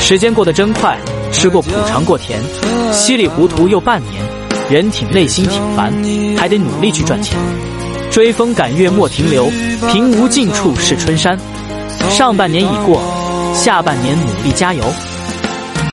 时间过得真快，吃过苦尝过甜，稀里糊涂又半年，人挺累心挺烦，还得努力去赚钱。追风赶月莫停留，平无尽处是春山。上半年已过，下半年努力加油。